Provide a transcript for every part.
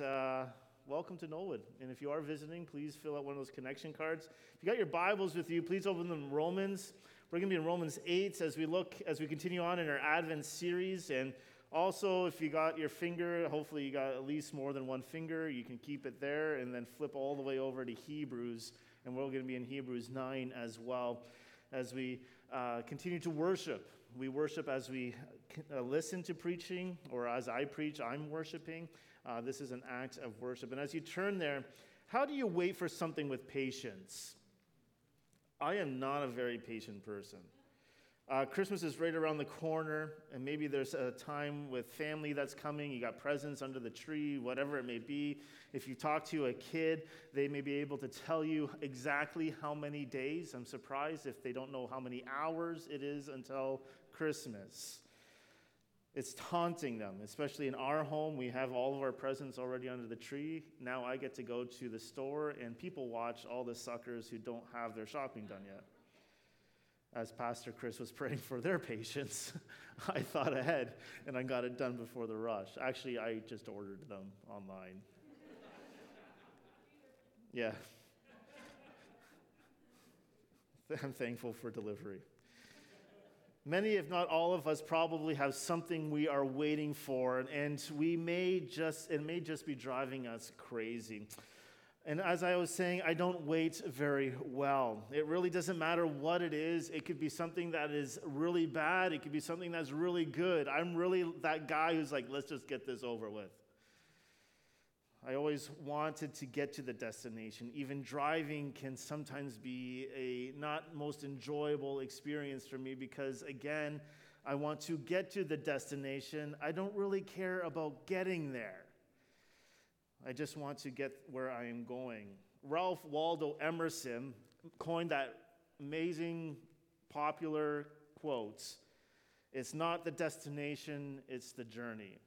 Uh, welcome to Knollwood. And if you are visiting, please fill out one of those connection cards. If you got your Bibles with you, please open them Romans. We're going to be in Romans 8 as we look, as we continue on in our Advent series. And also, if you got your finger, hopefully you got at least more than one finger, you can keep it there and then flip all the way over to Hebrews. And we're going to be in Hebrews 9 as well as we uh, continue to worship. We worship as we uh, listen to preaching, or as I preach, I'm worshiping. Uh, this is an act of worship. And as you turn there, how do you wait for something with patience? I am not a very patient person. Uh, Christmas is right around the corner, and maybe there's a time with family that's coming. You got presents under the tree, whatever it may be. If you talk to a kid, they may be able to tell you exactly how many days. I'm surprised if they don't know how many hours it is until Christmas. It's taunting them, especially in our home. We have all of our presents already under the tree. Now I get to go to the store and people watch all the suckers who don't have their shopping done yet. As Pastor Chris was praying for their patience, I thought ahead and I got it done before the rush. Actually, I just ordered them online. yeah. I'm thankful for delivery. Many, if not all of us, probably have something we are waiting for, and we may just, it may just be driving us crazy. And as I was saying, I don't wait very well. It really doesn't matter what it is. It could be something that is really bad, it could be something that's really good. I'm really that guy who's like, let's just get this over with. I always wanted to get to the destination. Even driving can sometimes be a not most enjoyable experience for me because, again, I want to get to the destination. I don't really care about getting there. I just want to get where I am going. Ralph Waldo Emerson coined that amazing, popular quote It's not the destination, it's the journey.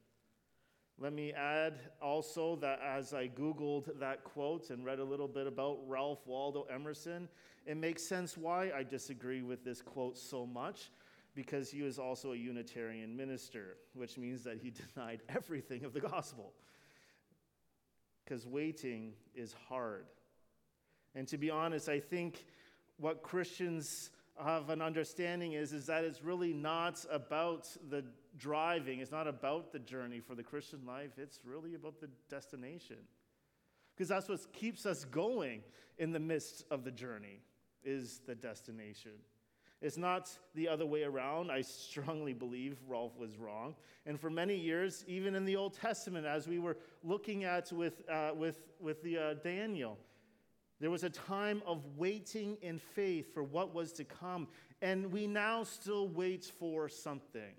Let me add also that as I Googled that quote and read a little bit about Ralph Waldo Emerson, it makes sense why I disagree with this quote so much, because he was also a Unitarian minister, which means that he denied everything of the gospel. Because waiting is hard. And to be honest, I think what Christians have an understanding is, is that it's really not about the driving, it's not about the journey for the Christian life, it's really about the destination. Because that's what keeps us going in the midst of the journey, is the destination. It's not the other way around. I strongly believe Ralph was wrong. And for many years, even in the Old Testament, as we were looking at with, uh, with, with the, uh, Daniel, there was a time of waiting in faith for what was to come, and we now still wait for something.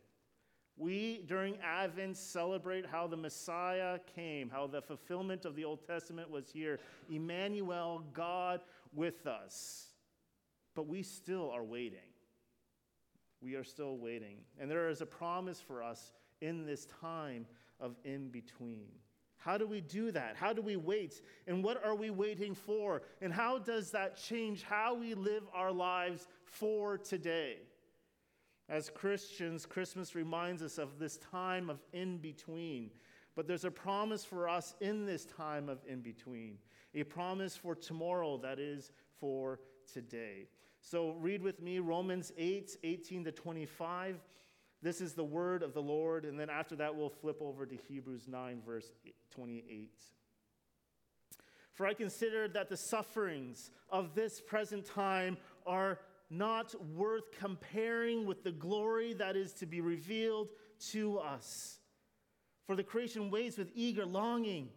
We, during Advent, celebrate how the Messiah came, how the fulfillment of the Old Testament was here. Emmanuel, God with us. But we still are waiting. We are still waiting. And there is a promise for us in this time of in between. How do we do that? How do we wait? And what are we waiting for? And how does that change how we live our lives for today? As Christians, Christmas reminds us of this time of in between. But there's a promise for us in this time of in between, a promise for tomorrow that is for today. So read with me Romans 8 18 to 25. This is the word of the Lord. And then after that, we'll flip over to Hebrews 9, verse 28. For I consider that the sufferings of this present time are not worth comparing with the glory that is to be revealed to us. For the creation waits with eager longing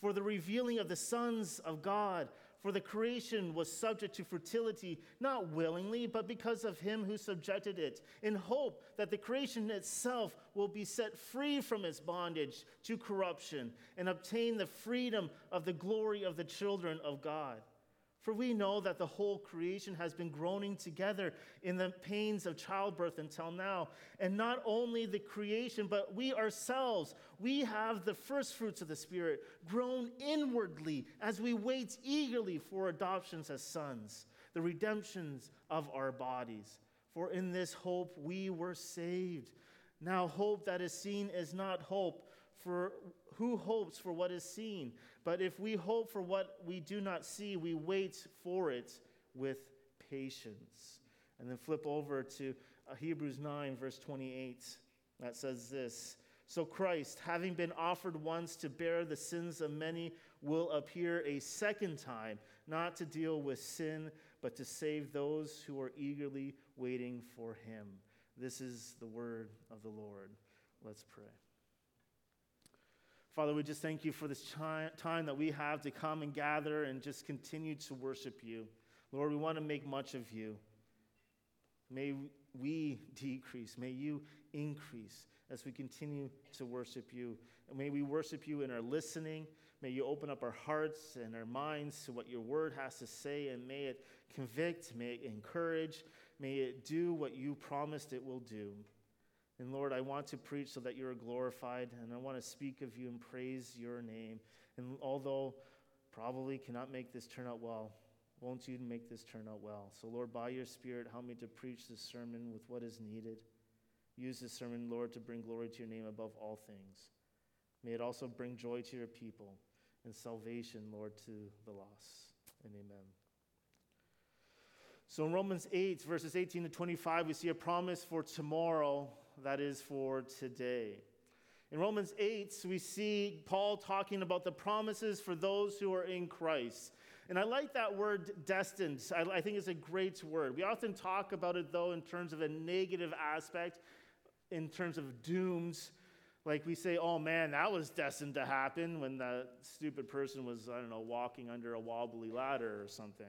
for the revealing of the sons of God. For the creation was subject to fertility, not willingly, but because of him who subjected it, in hope that the creation itself will be set free from its bondage to corruption and obtain the freedom of the glory of the children of God. For we know that the whole creation has been groaning together in the pains of childbirth until now. And not only the creation, but we ourselves, we have the first fruits of the Spirit, groan inwardly as we wait eagerly for adoptions as sons, the redemptions of our bodies. For in this hope we were saved. Now, hope that is seen is not hope, for who hopes for what is seen? But if we hope for what we do not see, we wait for it with patience. And then flip over to uh, Hebrews 9, verse 28. That says this So Christ, having been offered once to bear the sins of many, will appear a second time, not to deal with sin, but to save those who are eagerly waiting for him. This is the word of the Lord. Let's pray. Father, we just thank you for this time that we have to come and gather and just continue to worship you. Lord, we want to make much of you. May we decrease, may you increase as we continue to worship you. And may we worship you in our listening. May you open up our hearts and our minds to what your word has to say, and may it convict, may it encourage, may it do what you promised it will do. And Lord, I want to preach so that you are glorified, and I want to speak of you and praise your name. And although probably cannot make this turn out well, won't you make this turn out well? So, Lord, by your Spirit, help me to preach this sermon with what is needed. Use this sermon, Lord, to bring glory to your name above all things. May it also bring joy to your people and salvation, Lord, to the lost. And amen. So in Romans 8, verses 18 to 25, we see a promise for tomorrow that is for today. In Romans 8, we see Paul talking about the promises for those who are in Christ. And I like that word destined. I, I, think it's a great word. We often talk about it, though, in terms of a negative aspect, in terms of dooms. Like we say, oh man, that was destined to happen when that stupid person was, I don't know, walking under a wobbly ladder or something.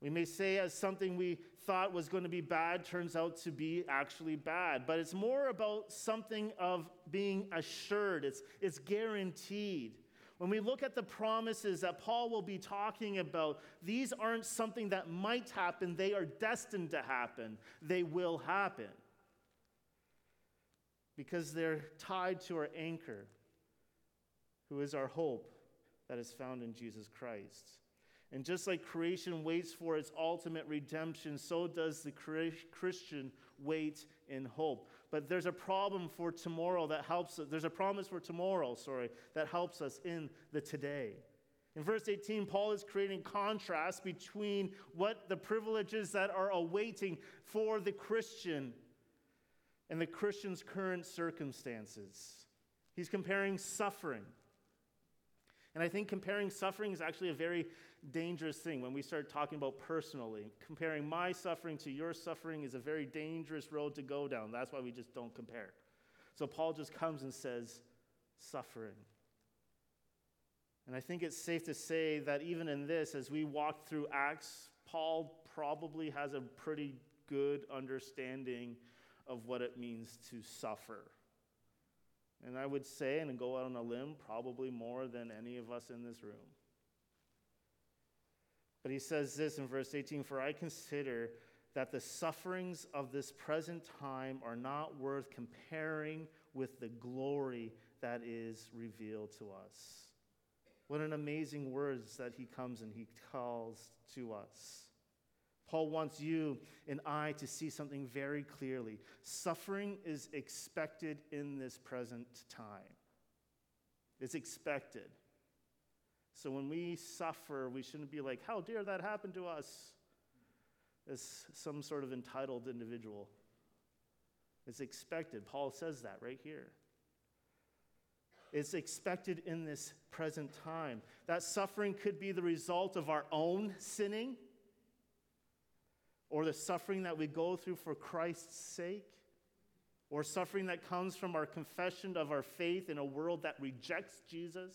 We may say, as something we thought was going to be bad turns out to be actually bad, but it's more about something of being assured, it's, it's guaranteed. When we look at the promises that Paul will be talking about, these aren't something that might happen, they are destined to happen. They will happen because they're tied to our anchor, who is our hope that is found in Jesus Christ. And just like creation waits for its ultimate redemption, so does the Christian wait in hope. But there's a problem for tomorrow that helps us. There's a promise for tomorrow, sorry, that helps us in the today. In verse 18, Paul is creating contrast between what the privileges that are awaiting for the Christian and the Christian's current circumstances. He's comparing suffering. And I think comparing suffering is actually a very dangerous thing when we start talking about personally. Comparing my suffering to your suffering is a very dangerous road to go down. That's why we just don't compare. So Paul just comes and says, suffering. And I think it's safe to say that even in this, as we walk through Acts, Paul probably has a pretty good understanding of what it means to suffer. And I would say, and go out on a limb, probably more than any of us in this room. But he says this in verse 18 For I consider that the sufferings of this present time are not worth comparing with the glory that is revealed to us. What an amazing words that he comes and he calls to us. Paul wants you and I to see something very clearly. Suffering is expected in this present time. It's expected. So when we suffer, we shouldn't be like, how dare that happen to us? As some sort of entitled individual. It's expected. Paul says that right here. It's expected in this present time. That suffering could be the result of our own sinning or the suffering that we go through for Christ's sake, or suffering that comes from our confession of our faith in a world that rejects Jesus.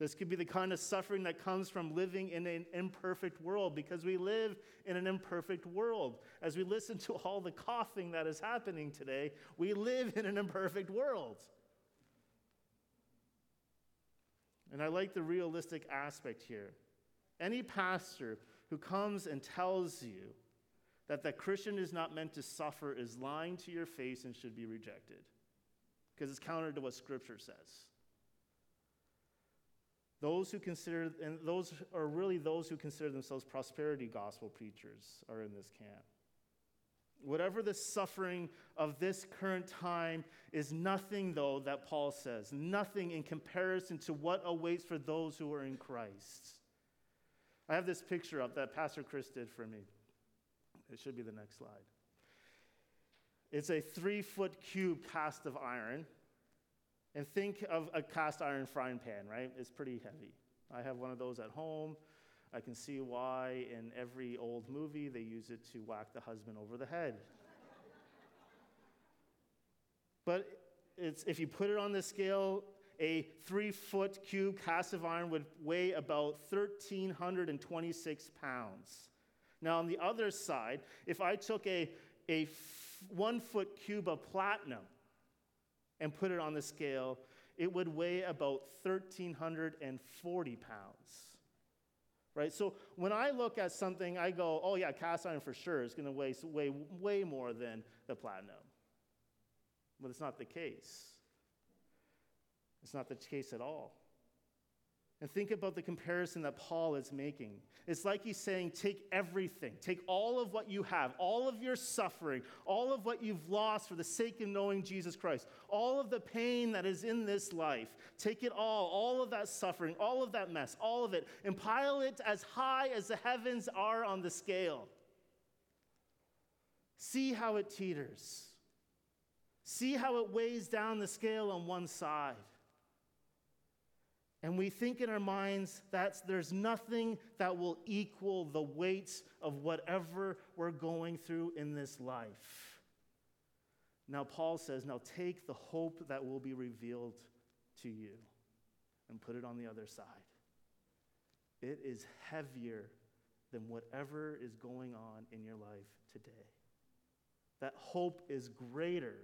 This could be the kind of suffering that comes from living in an imperfect world because we live in an imperfect world. As we listen to all the coughing that is happening today, we live in an imperfect world. And I like the realistic aspect here. Any pastor who comes and tells you that the Christian is not meant to suffer is lying to your face and should be rejected because it's counter to what Scripture says. Those who consider, and those are really those who consider themselves prosperity gospel preachers, are in this camp. Whatever the suffering of this current time is nothing, though, that Paul says, nothing in comparison to what awaits for those who are in Christ. I have this picture up that Pastor Chris did for me. It should be the next slide. It's a three foot cube cast of iron. And think of a cast iron frying pan, right? It's pretty heavy. I have one of those at home. I can see why in every old movie they use it to whack the husband over the head. but if you put it on the scale, a three foot cube cast of iron would weigh about 1,326 pounds. Now, on the other side, if I took a, a f- one foot cube of platinum and put it on the scale, it would weigh about 1,340 pounds right? So when I look at something, I go, oh yeah, cast iron for sure is going to weigh way, way more than the platinum. But it's not the case. It's not the case at all. And think about the comparison that Paul is making. It's like he's saying, take everything, take all of what you have, all of your suffering, all of what you've lost for the sake of knowing Jesus Christ, all of the pain that is in this life, take it all, all of that suffering, all of that mess, all of it, and pile it as high as the heavens are on the scale. See how it teeters. See how it weighs down the scale on one side. And we think in our minds that there's nothing that will equal the weights of whatever we're going through in this life. Now, Paul says, now take the hope that will be revealed to you and put it on the other side. It is heavier than whatever is going on in your life today. That hope is greater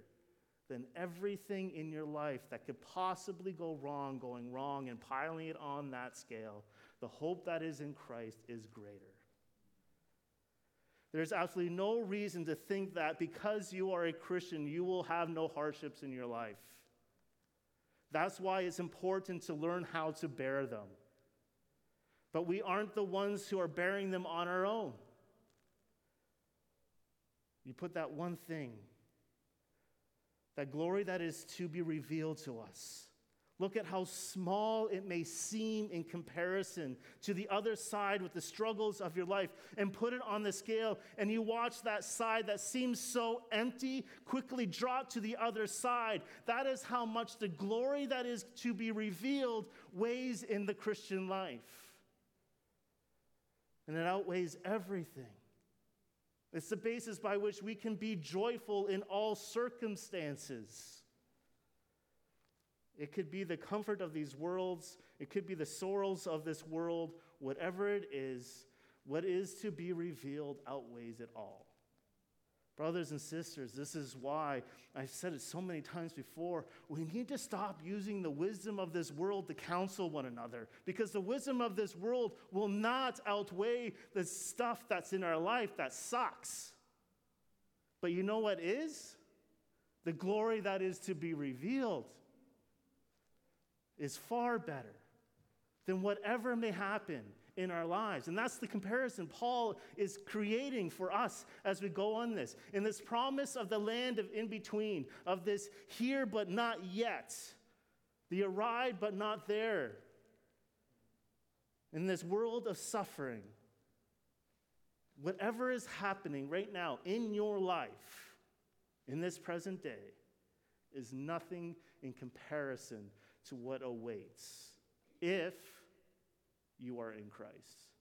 than everything in your life that could possibly go wrong, going wrong, and piling it on that scale, the hope that is in Christ is greater. There's absolutely no reason to think that because you are a Christian, you will have no hardships in your life. That's why it's important to learn how to bear them. But we aren't the ones who are bearing them on our own. You put that one thing that glory that is to be revealed to us. Look at how small it may seem in comparison to the other side with the struggles of your life, and put it on the scale, and you watch that side that seems so empty quickly drop to the other side. That is how much the glory that is to be revealed weighs in the Christian life. And it outweighs everything. It's the basis by which we can be joyful in all circumstances. It could be the comfort of these worlds, it could be the sorrows of this world, whatever it is, what is to be revealed outweighs it all. Brothers and sisters, this is why I've said it so many times before. We need to stop using the wisdom of this world to counsel one another because the wisdom of this world will not outweigh the stuff that's in our life that sucks. But you know what is? The glory that is to be revealed is far better than whatever may happen in our lives. And that's the comparison Paul is creating for us as we go on this. In this promise of the land of in between, of this here but not yet, the arrived but not there, in this world of suffering, whatever is happening right now in your life, in this present day, is nothing in comparison to what awaits if you are in Christ.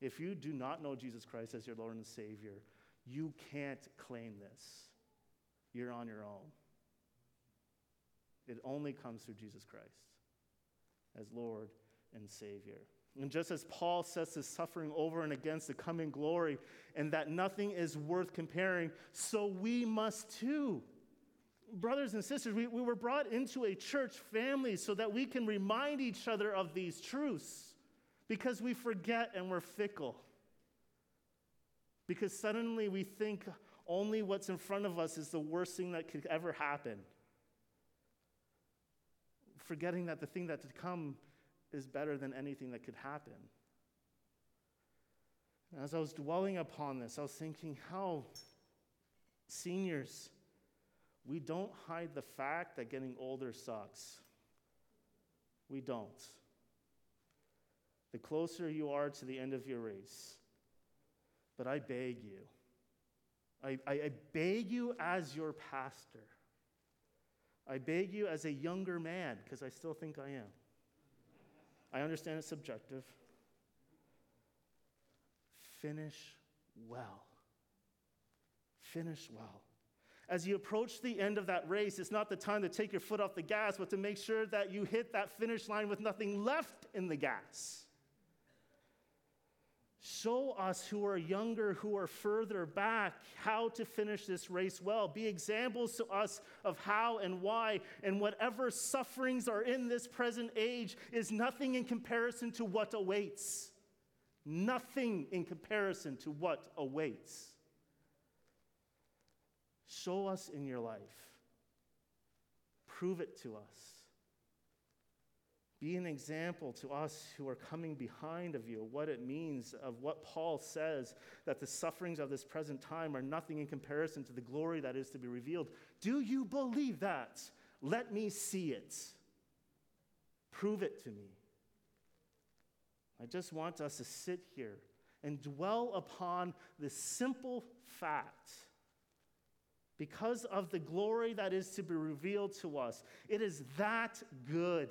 If you do not know Jesus Christ as your Lord and Savior, you can't claim this. You're on your own. It only comes through Jesus Christ as Lord and Savior. And just as Paul sets his suffering over and against the coming glory, and that nothing is worth comparing, so we must too. Brothers and sisters, we, we were brought into a church family so that we can remind each other of these truths because we forget and we're fickle. Because suddenly we think only what's in front of us is the worst thing that could ever happen. Forgetting that the thing that to come is better than anything that could happen. as I was dwelling upon this, I was thinking how, Seniors, we don't hide the fact that getting older sucks. We don't. The closer you are to the end of your race, but I beg you, I, I, I beg you as your pastor, I beg you as a younger man, because I still think I am. I understand it's subjective. Finish well. Finish well. As you approach the end of that race, it's not the time to take your foot off the gas, but to make sure that you hit that finish line with nothing left in the gas. Show us who are younger, who are further back, how to finish this race well. Be examples to us of how and why, and whatever sufferings are in this present age is nothing in comparison to what awaits. Nothing in comparison to what awaits. Show us in your life. Prove it to us. Be an example to us who are coming behind of you, what it means, of what Paul says, that the sufferings of this present time are nothing in comparison to the glory that is to be revealed. Do you believe that? Let me see it. Prove it to me. I just want us to sit here and dwell upon the simple fact because of the glory that is to be revealed to us. It is that good.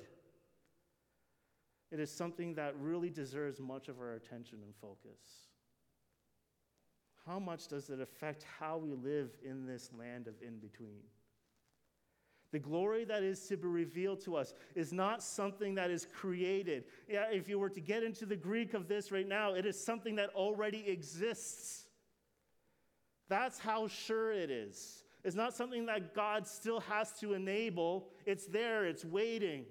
It is something that really deserves much of our attention and focus. How much does it affect how we live in this land of in between? The glory that is to be revealed to us is not something that is created. Yeah, if you were to get into the Greek of this right now, it is something that already exists. That's how sure it is. It's not something that God still has to enable, it's there, it's waiting.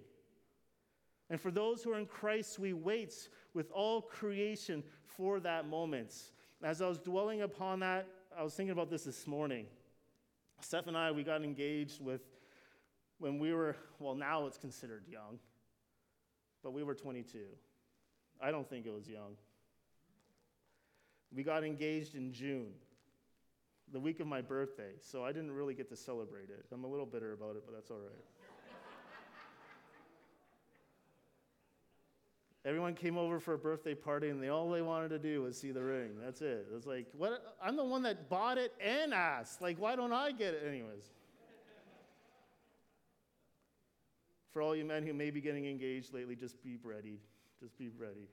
And for those who are in Christ, we wait with all creation for that moment. As I was dwelling upon that, I was thinking about this this morning. Steph and I, we got engaged with when we were, well, now it's considered young, but we were 22. I don't think it was young. We got engaged in June the week of my birthday, so I didn't really get to celebrate it. I'm a little bitter about it, but that's all right. Everyone came over for a birthday party, and they, all they wanted to do was see the ring. That's it. It's like, what? I'm the one that bought it and asked. Like, why don't I get it? Anyways. For all you men who may be getting engaged lately, just be ready. Just be ready.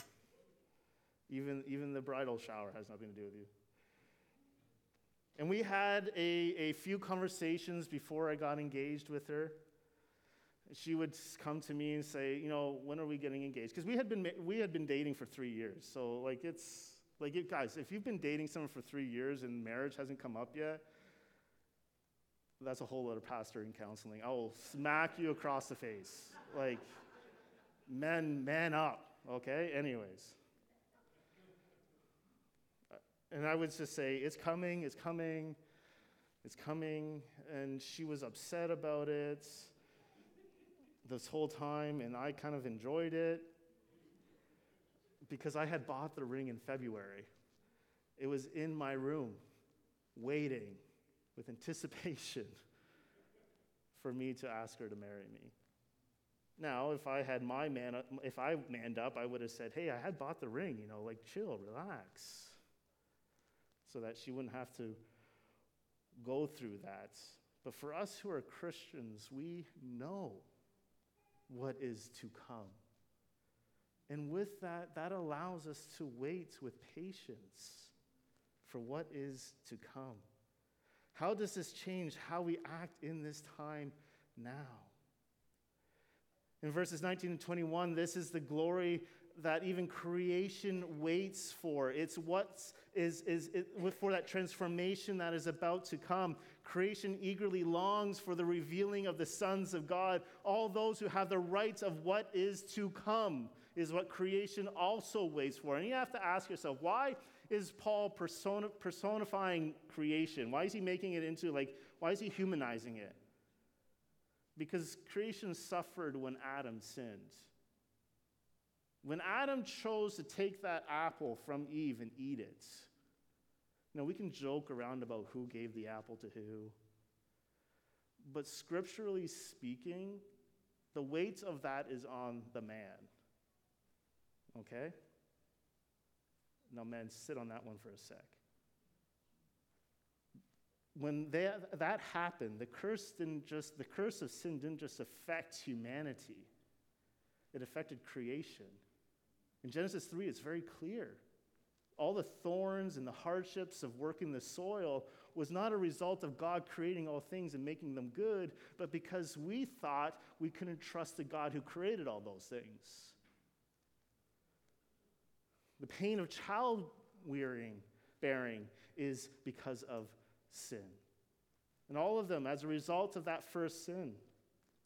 Even, even the bridal shower has nothing to do with you. And we had a, a few conversations before I got engaged with her. She would come to me and say, you know, when are we getting engaged? Because we had been we had been dating for three years. So like it's like it, guys, if you've been dating someone for three years and marriage hasn't come up yet, that's a whole lot of pastoring counseling. I will smack you across the face. Like, men, man up, okay? Anyways. Uh, and I would just say, it's coming, it's coming, it's coming. And she was upset about it this whole time, and I kind of enjoyed it because I had bought the ring in February. It was in my room, waiting with anticipation for me to ask her to marry me. Now, if I had my man, if I manned up, I would have said, "Hey, I had bought the ring. You know, like chill, relax." so that she wouldn't have to go through that. But for us who are Christians, we know what is to come. And with that, that allows us to wait with patience for what is to come. How does this change how we act in this time now? In verses 19 and 21, this is the glory that even creation waits for. It's what is, is it, for that transformation that is about to come. Creation eagerly longs for the revealing of the sons of God. All those who have the rights of what is to come is what creation also waits for. And you have to ask yourself, why is Paul persona, personifying creation? Why is he making it into like, why is he humanizing it? Because creation suffered when Adam sinned. When Adam chose to take that apple from Eve and eat it, Now, we can joke around about who gave the apple to who, but scripturally speaking, the weight of that is on the man. Okay? Now, men, sit on that one for a sec. When they, that happened, the curse didn't just the curse of sin didn't just affect humanity; it affected creation. In Genesis 3, it's very clear. All the thorns and the hardships of working the soil was not a result of God creating all things and making them good, but because we thought we couldn't trust the God who created all those things. The pain of child bearing is because of sin. And all of them as a result of that first sin.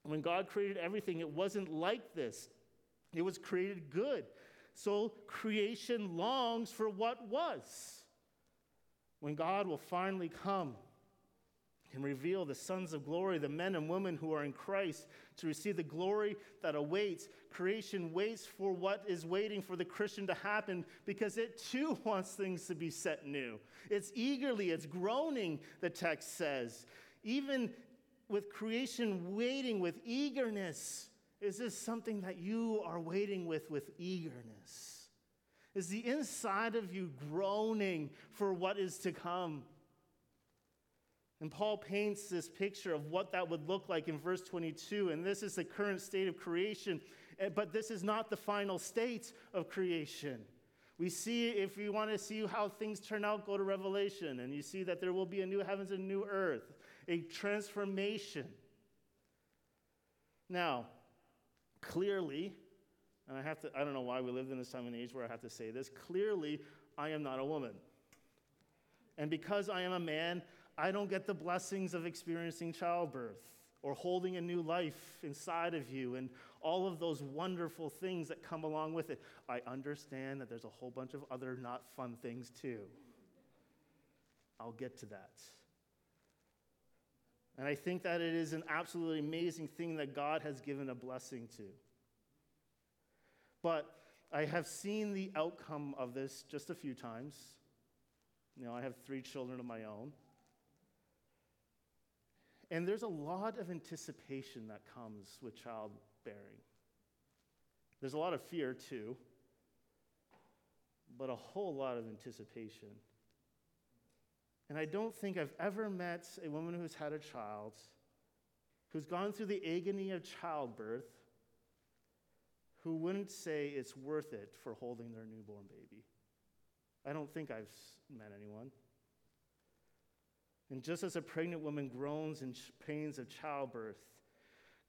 When God created everything, it wasn't like this, it was created good. So creation longs for what was. When God will finally come and reveal the sons of glory, the men and women who are in Christ, to receive the glory that awaits, creation waits for what is waiting for the Christian to happen because it too wants things to be set new. It's eagerly, it's groaning, the text says. Even with creation waiting with eagerness is this something that you are waiting with with eagerness? Is the inside of you groaning for what is to come? And Paul paints this picture of what that would look like in verse 22. And this is the current state of creation, eh, but this is not the final state of creation. We see, if you want to see how things turn out, go to Revelation, and you see that there will be a new heavens and a new earth, a transformation. Now, Clearly, and I have to, I don't know why we live in this time and age where I have to say this, clearly, I am not a woman. And because I am a man, I don't get the blessings of experiencing childbirth or holding a new life inside of you and all of those wonderful things that come along with it. I understand that there's a whole bunch of other not fun things too. I'll get to that. And I think that it is an absolutely amazing thing that God has given a blessing to. But I have seen the outcome of this just a few times. You know, I have three children of my own. And there's a lot of anticipation that comes with childbearing. There's a lot of fear too, but a whole lot of anticipation. And I don't think I've ever met a woman who's had a child, who's gone through the agony of childbirth, who wouldn't say it's worth it for holding their newborn baby. I don't think I've met anyone. And just as a pregnant woman groans in pains of childbirth,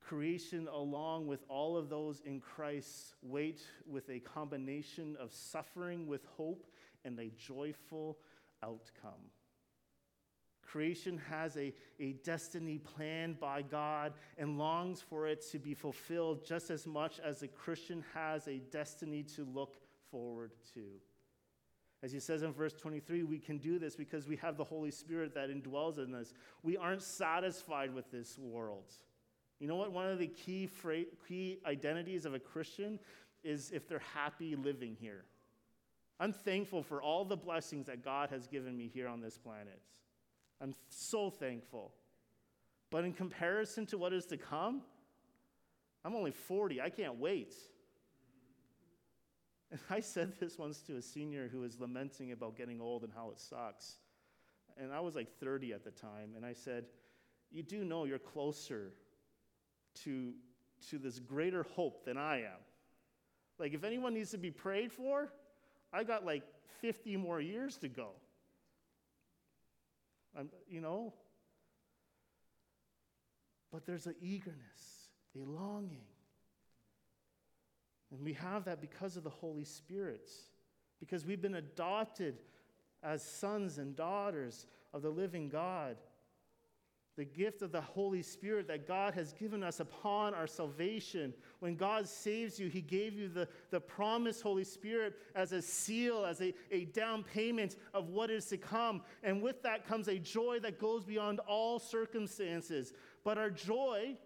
creation, along with all of those in Christ, wait with a combination of suffering with hope and a joyful outcome. Creation has a, a destiny planned by God and longs for it to be fulfilled just as much as a Christian has a destiny to look forward to. As he says in verse 23, we can do this because we have the Holy Spirit that indwells in us. We aren't satisfied with this world. You know what? One of the key, fra- key identities of a Christian is if they're happy living here. I'm thankful for all the blessings that God has given me here on this planet. I'm so thankful. But in comparison to what is to come, I'm only 40. I can't wait. And I said this once to a senior who was lamenting about getting old and how it sucks. And I was like 30 at the time. And I said, You do know you're closer to, to this greater hope than I am. Like, if anyone needs to be prayed for, I got like 50 more years to go. I'm, you know? But there's an eagerness, a longing. And we have that because of the Holy Spirit, because we've been adopted as sons and daughters of the living God the gift of the Holy Spirit that God has given us upon our salvation. When God saves you, He gave you the, the promised Holy Spirit as a seal, as a, a down payment of what is to come. And with that comes a joy that goes beyond all circumstances. But our joy,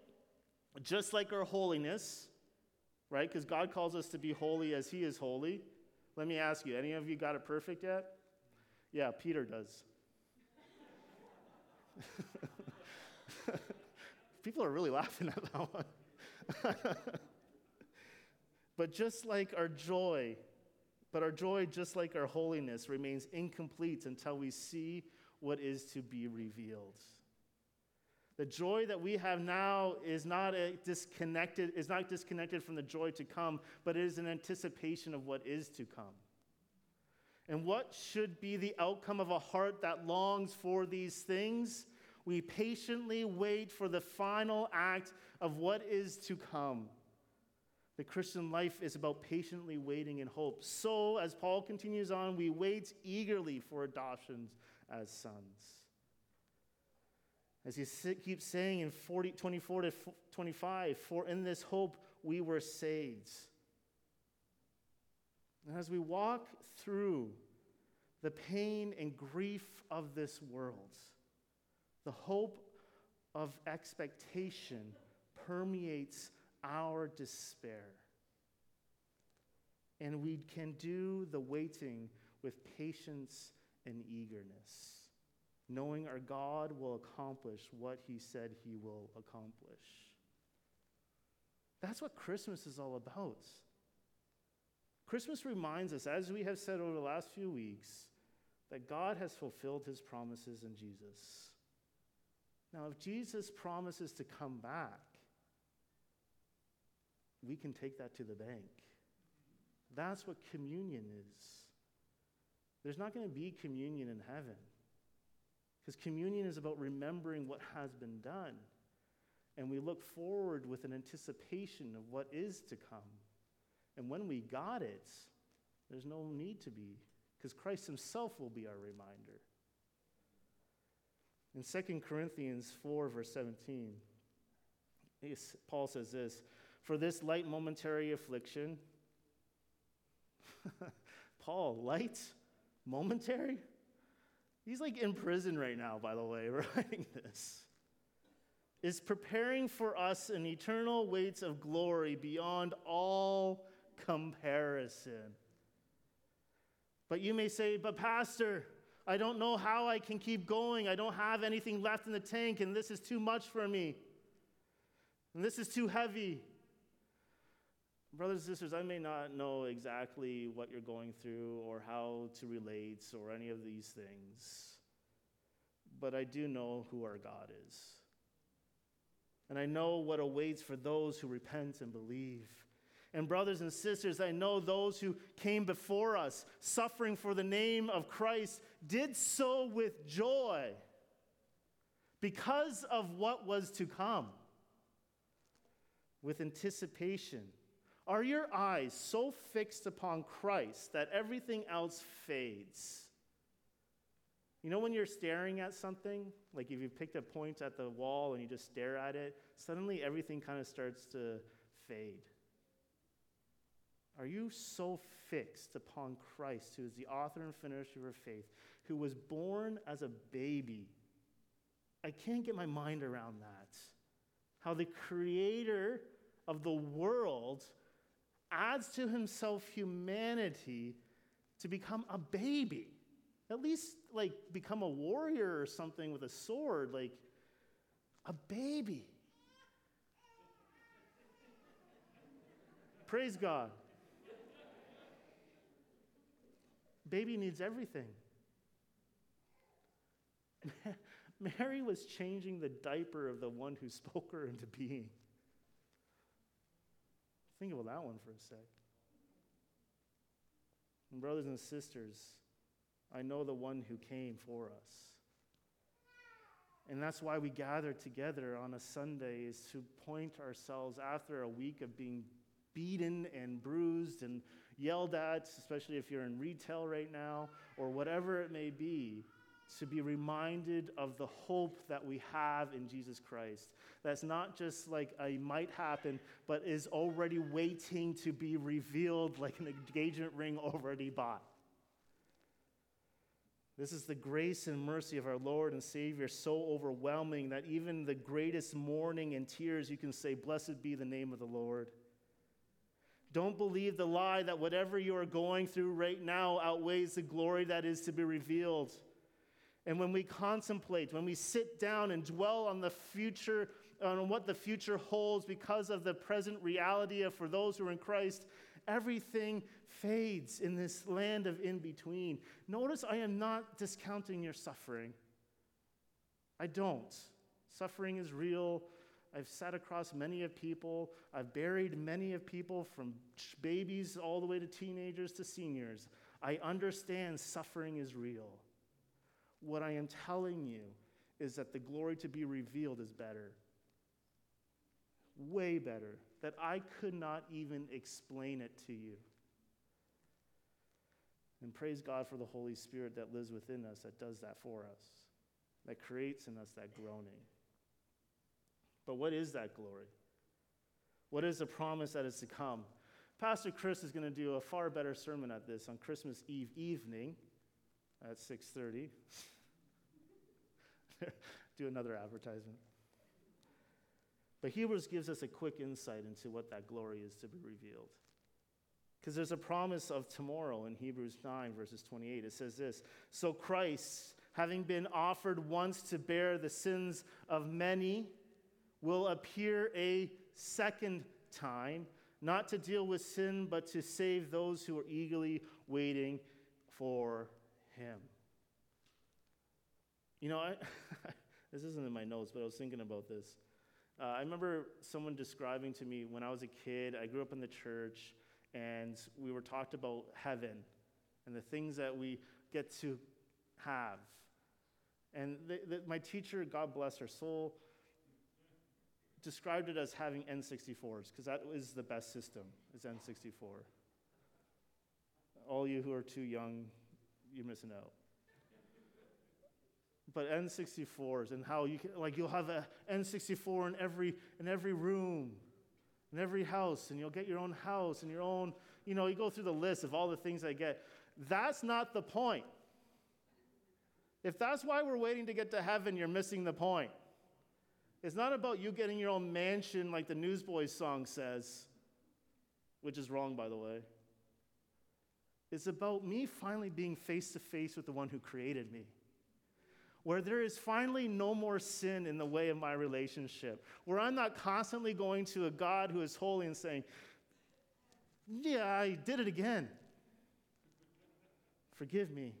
just like our holiness, right? Because God calls us to be holy as He is holy. Let me ask you, any of you got it perfect yet? Yeah, Peter does. People are really laughing at that one. but just like our joy, but our joy, just like our holiness, remains incomplete until we see what is to be revealed. The joy that we have now is not disconnected, is not disconnected from the joy to come, but it is an anticipation of what is to come. And what should be the outcome of a heart that longs for these things? We patiently wait for the final act of what is to come. The Christian life is about patiently waiting in hope. So, as Paul continues on, we wait eagerly for adoptions as sons. As he keeps saying in 40, 24 to 25, for in this hope we were saved. And as we walk through the pain and grief of this world, the hope of expectation permeates our despair. And we can do the waiting with patience and eagerness knowing our God will accomplish what he said he will accomplish. That's what Christmas is all about. Christmas reminds us, as we have said over the last few weeks, that God has fulfilled his promises in Jesus. Now, if Jesus promises to come back, we can take that to the bank. That's what communion is. There's not going to be communion in heaven. Because communion is about remembering what has been done. And we look forward with an anticipation of what is to come. And when we got it, there's no need to be, because Christ himself will be our reminder. In 2 Corinthians 4, verse 17, Paul says this For this light momentary affliction, Paul, light momentary? He's like in prison right now, by the way, writing this. Is preparing for us an eternal weight of glory beyond all comparison. But you may say, but Pastor, I don't know how I can keep going. I don't have anything left in the tank, and this is too much for me. And this is too heavy. Brothers and sisters, I may not know exactly what you're going through or how to relate or any of these things, but I do know who our God is. And I know what awaits for those who repent and believe. And, brothers and sisters, I know those who came before us, suffering for the name of Christ, did so with joy because of what was to come, with anticipation are your eyes so fixed upon Christ that everything else fades? You know, when you're staring at something, like if you picked a point at the wall and you just stare at it, suddenly everything kind of starts to fade. Are you so fixed upon Christ, who is the author and finisher of faith, who was born as a baby? I can't get my mind around that. How the creator of the world adds to himself humanity to become a baby. At least, like, become a warrior or something with a sword, like a baby. Praise God. Baby needs everything. Mary was changing the diaper of the one who spoke her into being. Think about that one for a sec. And brothers and sisters, I know the one who came for us. And that's why we gather together on a Sunday is to point ourselves after a week of being beaten and bruised and yelled at, especially if you're in retail right now or whatever it may be, to be reminded of the hope that we have in Jesus Christ. That's not just like a might happen, but is already waiting to be revealed like an engagement ring already bought. This is the grace and mercy of our Lord and Savior so overwhelming that even the greatest mourning and tears, you can say, Blessed be the name of the Lord. Don't believe the lie that whatever you are going through right now outweighs the glory that is to be revealed. And when we contemplate, when we sit down and dwell on the future, on what the future holds because of the present reality of for those who are in Christ, everything fades in this land of in between. Notice I am not discounting your suffering. I don't. Suffering is real. I've sat across many of people. I've buried many of people from babies all the way to teenagers to seniors. I understand suffering is real. What I am telling you is that the glory to be revealed is better. Way better. That I could not even explain it to you. And praise God for the Holy Spirit that lives within us, that does that for us, that creates in us that groaning. But what is that glory? What is the promise that is to come? Pastor Chris is going to do a far better sermon at this on Christmas Eve evening at 6:30. do another advertisement. But Hebrews gives us a quick insight into what that glory is to be revealed. Because there's a promise of tomorrow in Hebrews 9, verses 28. It says this So Christ, having been offered once to bear the sins of many, will appear a second time, not to deal with sin, but to save those who are eagerly waiting for him. You know, I, this isn't in my notes, but I was thinking about this. Uh, I remember someone describing to me when I was a kid, I grew up in the church, and we were talked about heaven and the things that we get to have. And the, the, my teacher, God bless her soul, described it as having N64s because that is the best system, is N64. All you who are too young, you're missing out. But N64s and how you can, like you'll have a N64 in every, in every room, in every house, and you'll get your own house and your own, you know, you go through the list of all the things I get. That's not the point. If that's why we're waiting to get to heaven, you're missing the point. It's not about you getting your own mansion like the Newsboys song says, which is wrong, by the way. It's about me finally being face to face with the one who created me. Where there is finally no more sin in the way of my relationship. Where I'm not constantly going to a God who is holy and saying, Yeah, I did it again. Forgive me.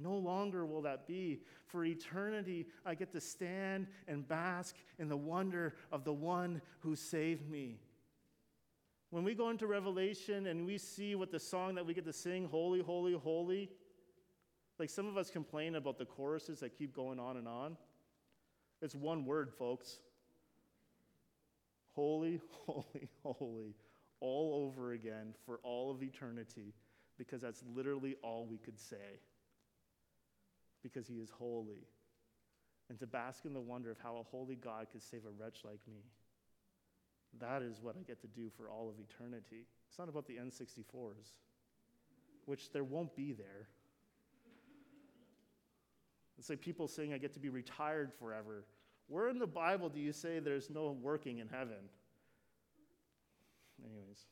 No longer will that be. For eternity, I get to stand and bask in the wonder of the one who saved me. When we go into Revelation and we see what the song that we get to sing, Holy, Holy, Holy, like some of us complain about the choruses that keep going on and on. It's one word, folks. Holy, holy, holy, all over again for all of eternity, because that's literally all we could say because he is holy, and to bask in the wonder of how a holy God could save a wretch like me. That is what I get to do for all of eternity. It's not about the N64s, which there won't be there. It's like people saying I get to be retired forever. Where in the Bible do you say there's no working in heaven? Anyways.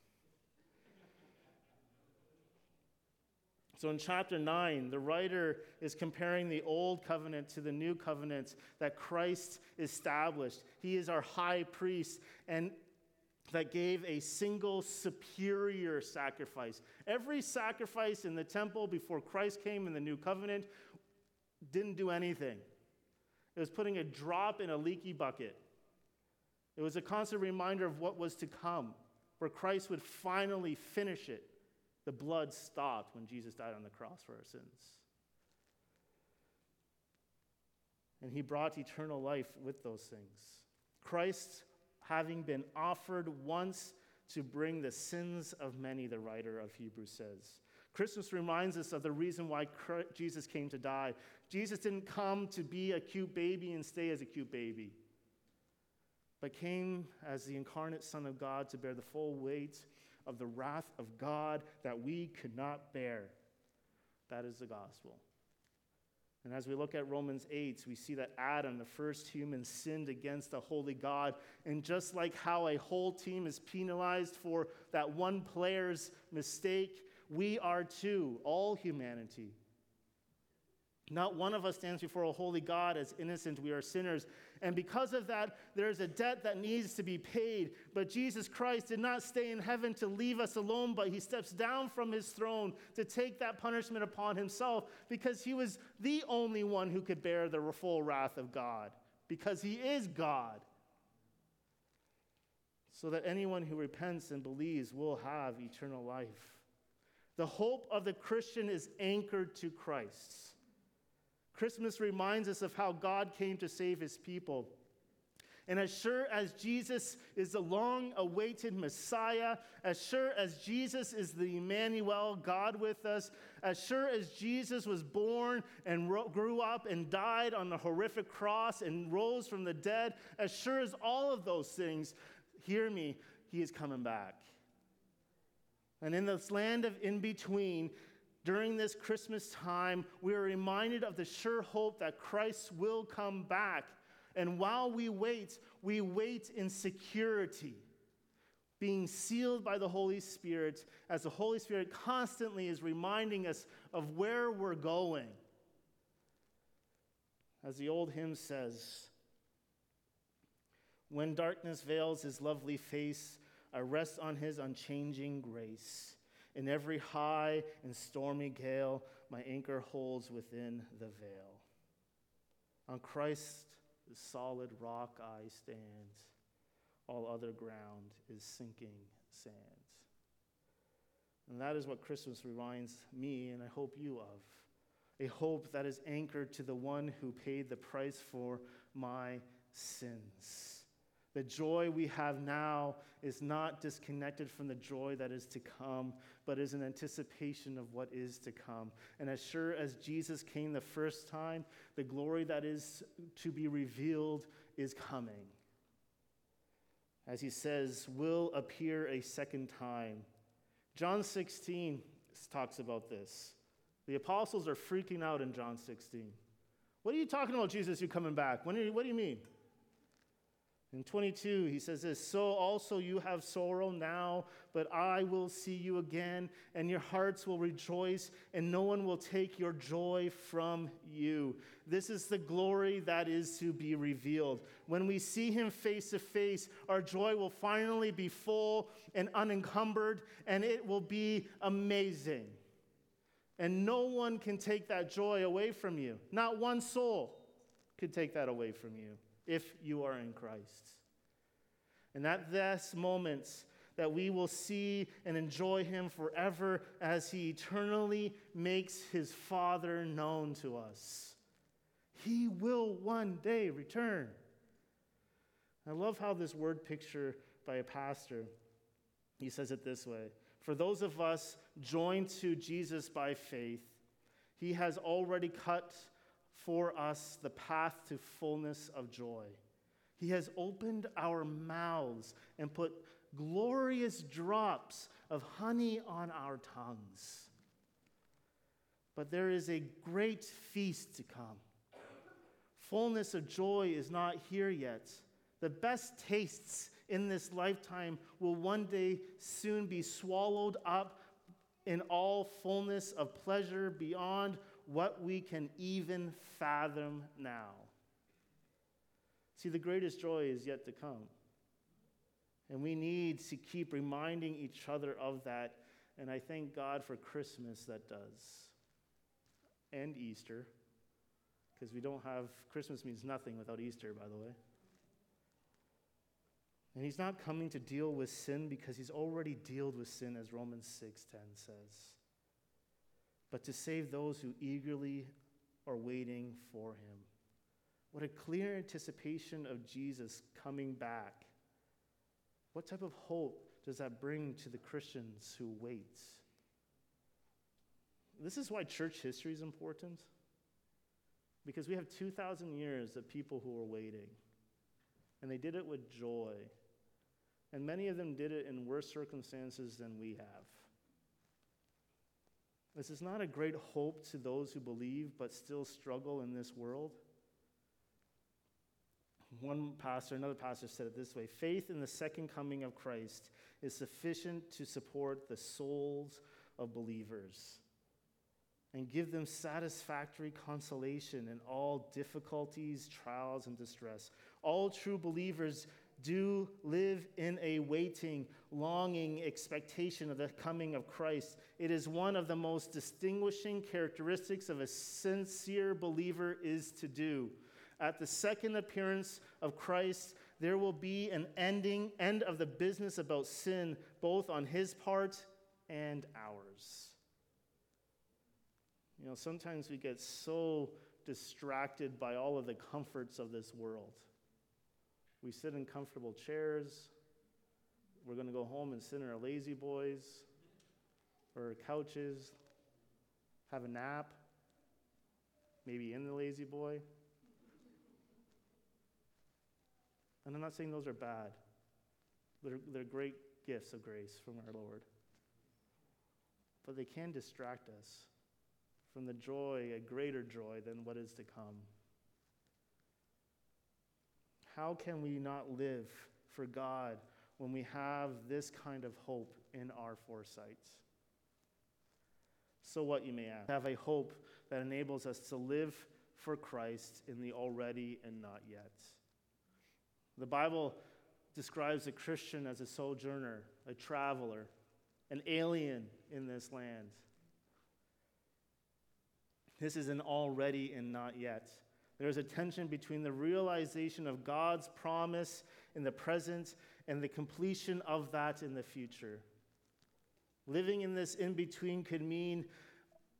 So in chapter 9, the writer is comparing the old covenant to the new covenant that Christ established. He is our high priest and that gave a single superior sacrifice. Every sacrifice in the temple before Christ came in the new covenant didn't do anything. It was putting a drop in a leaky bucket. It was a constant reminder of what was to come, where Christ would finally finish it the blood stopped when Jesus died on the cross for our sins. And he brought eternal life with those things. Christ, having been offered once to bring the sins of many, the writer of Hebrews says. Christmas reminds us of the reason why Jesus came to die. Jesus didn't come to be a cute baby and stay as a cute baby, but came as the incarnate Son of God to bear the full weight of the wrath of God that we could not bear. That is the gospel. And as we look at Romans 8, we see that Adam, the first human, sinned against a holy God. And just like how a whole team is penalized for that one player's mistake, we are too, all humanity. Not one of us stands before a holy God as innocent. We are sinners. And because of that, there is a debt that needs to be paid. But Jesus Christ did not stay in heaven to leave us alone, but he steps down from his throne to take that punishment upon himself because he was the only one who could bear the full wrath of God, because he is God. So that anyone who repents and believes will have eternal life. The hope of the Christian is anchored to Christ. Christmas reminds us of how God came to save his people. And as sure as Jesus is the long awaited Messiah, as sure as Jesus is the Emmanuel, God with us, as sure as Jesus was born and ro- grew up and died on the horrific cross and rose from the dead, as sure as all of those things, hear me, he is coming back. And in this land of in between, during this Christmas time, we are reminded of the sure hope that Christ will come back. And while we wait, we wait in security, being sealed by the Holy Spirit, as the Holy Spirit constantly is reminding us of where we're going. As the old hymn says, when darkness veils his lovely face, I rest on his unchanging grace. In every high and stormy gale, my anchor holds within the veil. On Christ, the solid rock I stand. All other ground is sinking sand. And that is what Christmas reminds me, and I hope you of. A hope that is anchored to the one who paid the price for my sins. The joy we have now is not disconnected from the joy that is to come, but is an anticipation of what is to come. And as sure as Jesus came the first time, the glory that is to be revealed is coming. As he says, will appear a second time. John 16 talks about this. The apostles are freaking out in John 16. What are you talking about, Jesus? You coming back? When you, what do you mean? In 22, he says this So also you have sorrow now, but I will see you again, and your hearts will rejoice, and no one will take your joy from you. This is the glory that is to be revealed. When we see him face to face, our joy will finally be full and unencumbered, and it will be amazing. And no one can take that joy away from you. Not one soul could take that away from you if you are in Christ. And at this moment, that we will see and enjoy him forever as he eternally makes his Father known to us. He will one day return. I love how this word picture by a pastor, he says it this way For those of us joined to Jesus by faith, he has already cut for us the path to fullness of joy. He has opened our mouths and put glorious drops of honey on our tongues. But there is a great feast to come. Fullness of joy is not here yet. The best tastes in this lifetime will one day soon be swallowed up in all fullness of pleasure beyond what we can even fathom now. See, the greatest joy is yet to come. And we need to keep reminding each other of that. And I thank God for Christmas that does. And Easter. Because we don't have, Christmas means nothing without Easter, by the way. And he's not coming to deal with sin because he's already dealt with sin, as Romans 6:10 says but to save those who eagerly are waiting for him. What a clear anticipation of Jesus coming back. What type of hope does that bring to the Christians who wait? This is why church history is important. Because we have 2,000 years of people who are waiting. And they did it with joy. And many of them did it in worse circumstances than we have. This is not a great hope to those who believe but still struggle in this world. One pastor, another pastor said it this way faith in the second coming of Christ is sufficient to support the souls of believers and give them satisfactory consolation in all difficulties, trials, and distress. All true believers do live in a waiting, longing expectation of the coming of Christ. It is one of the most distinguishing characteristics of a sincere believer is to do. At the second appearance of Christ, there will be an ending, end of the business about sin, both on his part and ours. You know, sometimes we get so distracted by all of the comforts of this world. We sit in comfortable chairs. We're going to go home and sit in our lazy boys or couches, have a nap, maybe in the lazy boy. And I'm not saying those are bad, they're, they're great gifts of grace from our Lord. But they can distract us from the joy, a greater joy than what is to come. How can we not live for God when we have this kind of hope in our foresight? So, what you may ask, have a hope that enables us to live for Christ in the already and not yet. The Bible describes a Christian as a sojourner, a traveler, an alien in this land. This is an already and not yet. There is a tension between the realization of God's promise in the present and the completion of that in the future. Living in this in between could mean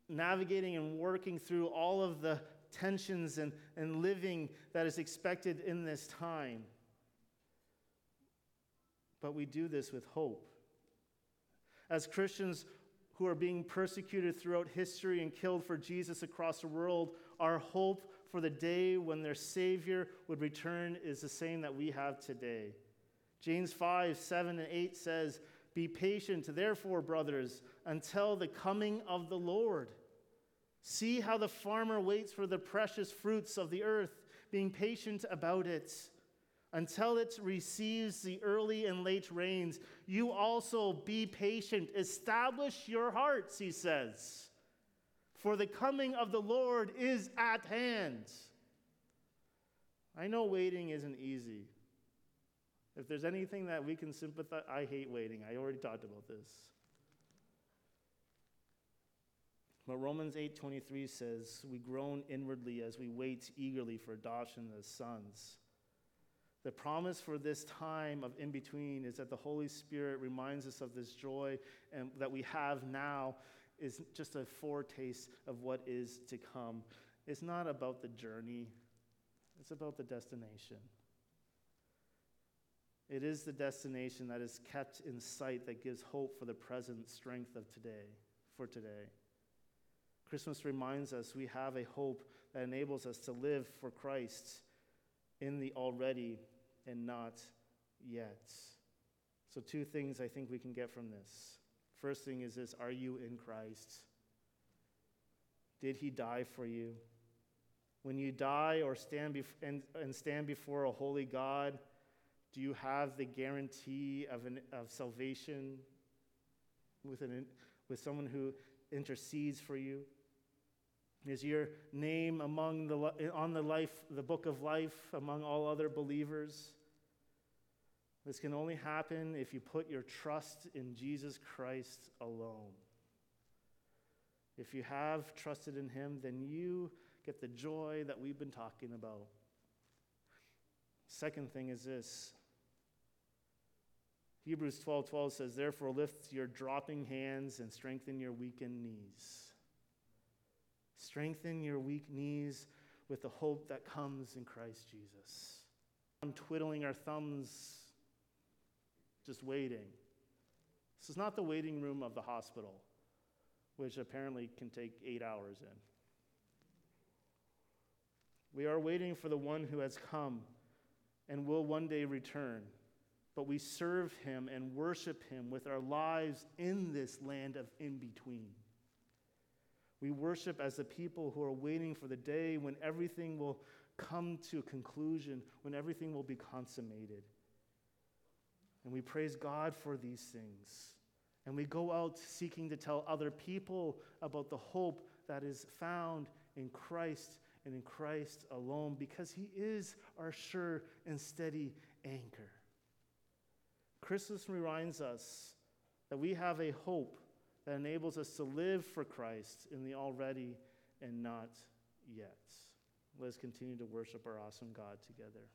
navigating and working through all of the tensions and, and living that is expected in this time. But we do this with hope. As Christians who are being persecuted throughout history and killed for Jesus across the world, our hope for the day when their Savior would return is the same that we have today. James 5 7 and 8 says, Be patient, therefore, brothers, until the coming of the Lord. See how the farmer waits for the precious fruits of the earth, being patient about it until it receives the early and late rains. You also be patient. Establish your hearts, he says for the coming of the Lord is at hand. I know waiting isn't easy. If there's anything that we can sympathize, I hate waiting. I already talked about this. But Romans 8:23 says, "We groan inwardly as we wait eagerly for adoption as sons." The promise for this time of in between is that the Holy Spirit reminds us of this joy and that we have now is just a foretaste of what is to come. It's not about the journey, it's about the destination. It is the destination that is kept in sight that gives hope for the present strength of today, for today. Christmas reminds us we have a hope that enables us to live for Christ in the already and not yet. So, two things I think we can get from this. First thing is this Are you in Christ? Did he die for you? When you die or stand bef- and, and stand before a holy God, do you have the guarantee of, an, of salvation with, an, with someone who intercedes for you? Is your name among the, on the, life, the book of life among all other believers? This can only happen if you put your trust in Jesus Christ alone. If you have trusted in Him, then you get the joy that we've been talking about. Second thing is this Hebrews 12 12 says, Therefore, lift your dropping hands and strengthen your weakened knees. Strengthen your weak knees with the hope that comes in Christ Jesus. I'm twiddling our thumbs just waiting. This is not the waiting room of the hospital, which apparently can take eight hours in. We are waiting for the one who has come and will one day return, but we serve him and worship him with our lives in this land of in between. We worship as the people who are waiting for the day when everything will come to a conclusion, when everything will be consummated. And we praise God for these things. And we go out seeking to tell other people about the hope that is found in Christ and in Christ alone because he is our sure and steady anchor. Christmas reminds us that we have a hope that enables us to live for Christ in the already and not yet. Let us continue to worship our awesome God together.